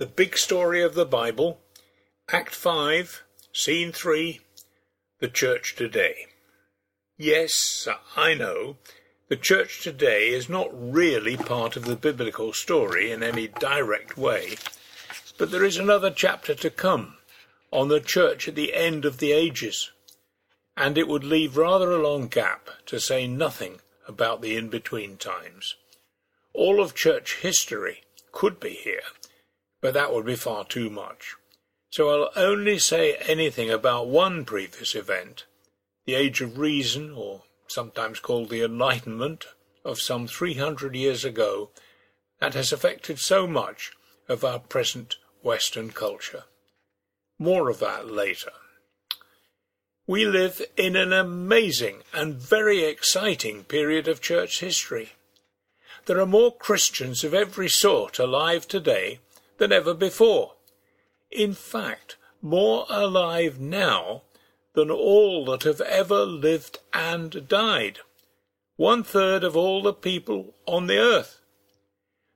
The Big Story of the Bible, Act 5, Scene 3, The Church Today. Yes, I know, the Church today is not really part of the biblical story in any direct way, but there is another chapter to come on the Church at the end of the ages, and it would leave rather a long gap to say nothing about the in-between times. All of church history could be here, but that would be far too much. So I'll only say anything about one previous event, the Age of Reason, or sometimes called the Enlightenment, of some 300 years ago, that has affected so much of our present Western culture. More of that later. We live in an amazing and very exciting period of church history. There are more Christians of every sort alive today than ever before. In fact, more alive now than all that have ever lived and died. One third of all the people on the earth.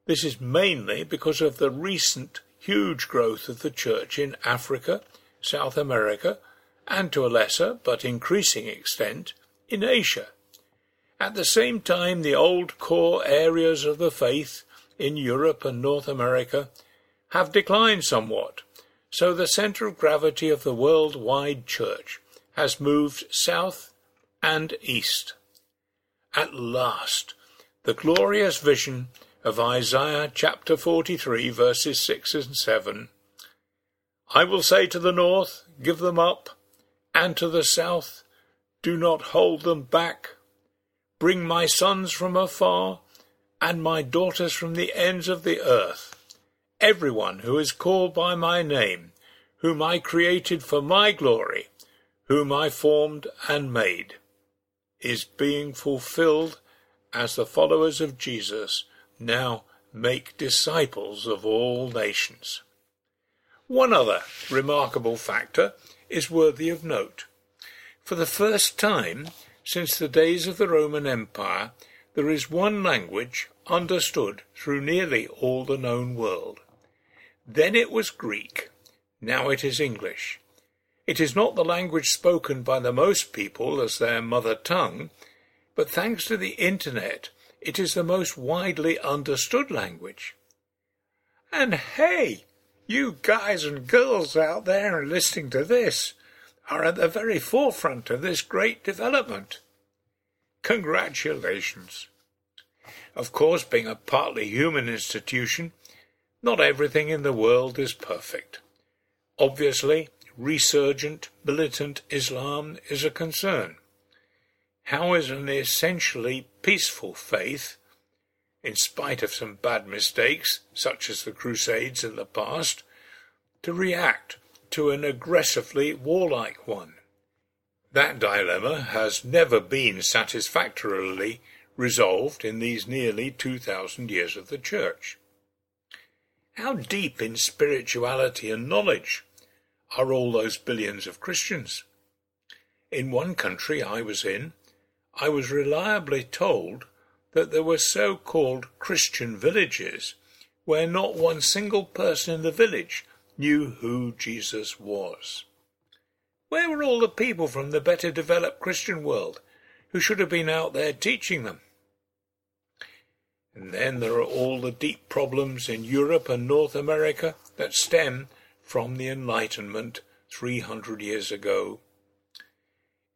This is mainly because of the recent huge growth of the church in Africa, South America, and to a lesser but increasing extent in Asia. At the same time, the old core areas of the faith in Europe and North America have declined somewhat, so the center of gravity of the worldwide church has moved south and east. At last, the glorious vision of Isaiah chapter 43 verses 6 and 7. I will say to the north, give them up, and to the south, do not hold them back. Bring my sons from afar, and my daughters from the ends of the earth everyone who is called by my name, whom I created for my glory, whom I formed and made, is being fulfilled as the followers of Jesus now make disciples of all nations. One other remarkable factor is worthy of note. For the first time since the days of the Roman Empire, there is one language understood through nearly all the known world. Then it was Greek. Now it is English. It is not the language spoken by the most people as their mother tongue, but thanks to the Internet, it is the most widely understood language. And hey, you guys and girls out there listening to this are at the very forefront of this great development. Congratulations. Of course, being a partly human institution, not everything in the world is perfect. Obviously, resurgent militant Islam is a concern. How is an essentially peaceful faith, in spite of some bad mistakes, such as the Crusades in the past, to react to an aggressively warlike one? That dilemma has never been satisfactorily resolved in these nearly 2,000 years of the Church. How deep in spirituality and knowledge are all those billions of Christians? In one country I was in, I was reliably told that there were so-called Christian villages where not one single person in the village knew who Jesus was. Where were all the people from the better developed Christian world who should have been out there teaching them? And then there are all the deep problems in Europe and North America that stem from the Enlightenment 300 years ago.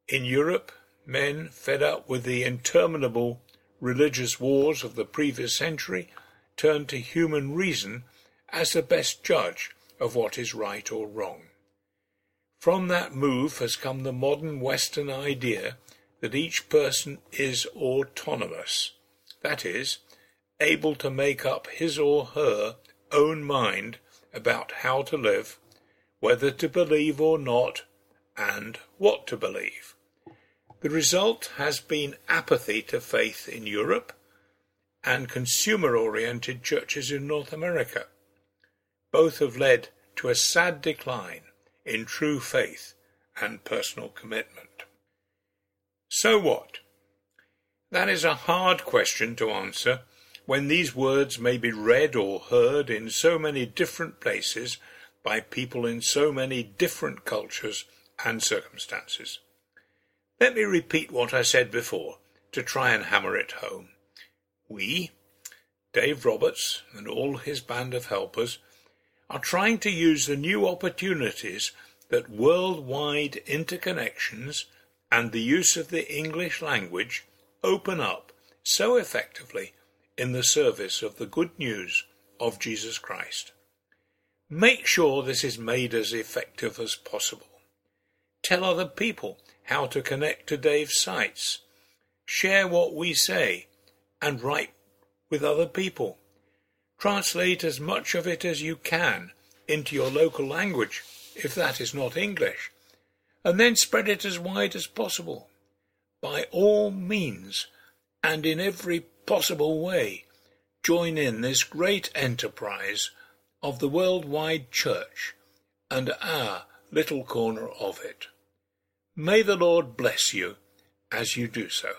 In Europe, men fed up with the interminable religious wars of the previous century turned to human reason as the best judge of what is right or wrong. From that move has come the modern Western idea that each person is autonomous. That is, able to make up his or her own mind about how to live, whether to believe or not, and what to believe. The result has been apathy to faith in Europe and consumer oriented churches in North America. Both have led to a sad decline in true faith and personal commitment. So what? That is a hard question to answer when these words may be read or heard in so many different places by people in so many different cultures and circumstances. Let me repeat what I said before to try and hammer it home. We, Dave Roberts and all his band of helpers, are trying to use the new opportunities that worldwide interconnections and the use of the English language open up so effectively in the service of the good news of Jesus Christ. Make sure this is made as effective as possible. Tell other people how to connect to Dave's sites. Share what we say and write with other people. Translate as much of it as you can into your local language, if that is not English, and then spread it as wide as possible. By all means, and in every possible way, join in this great enterprise of the worldwide church and our little corner of it. May the Lord bless you as you do so.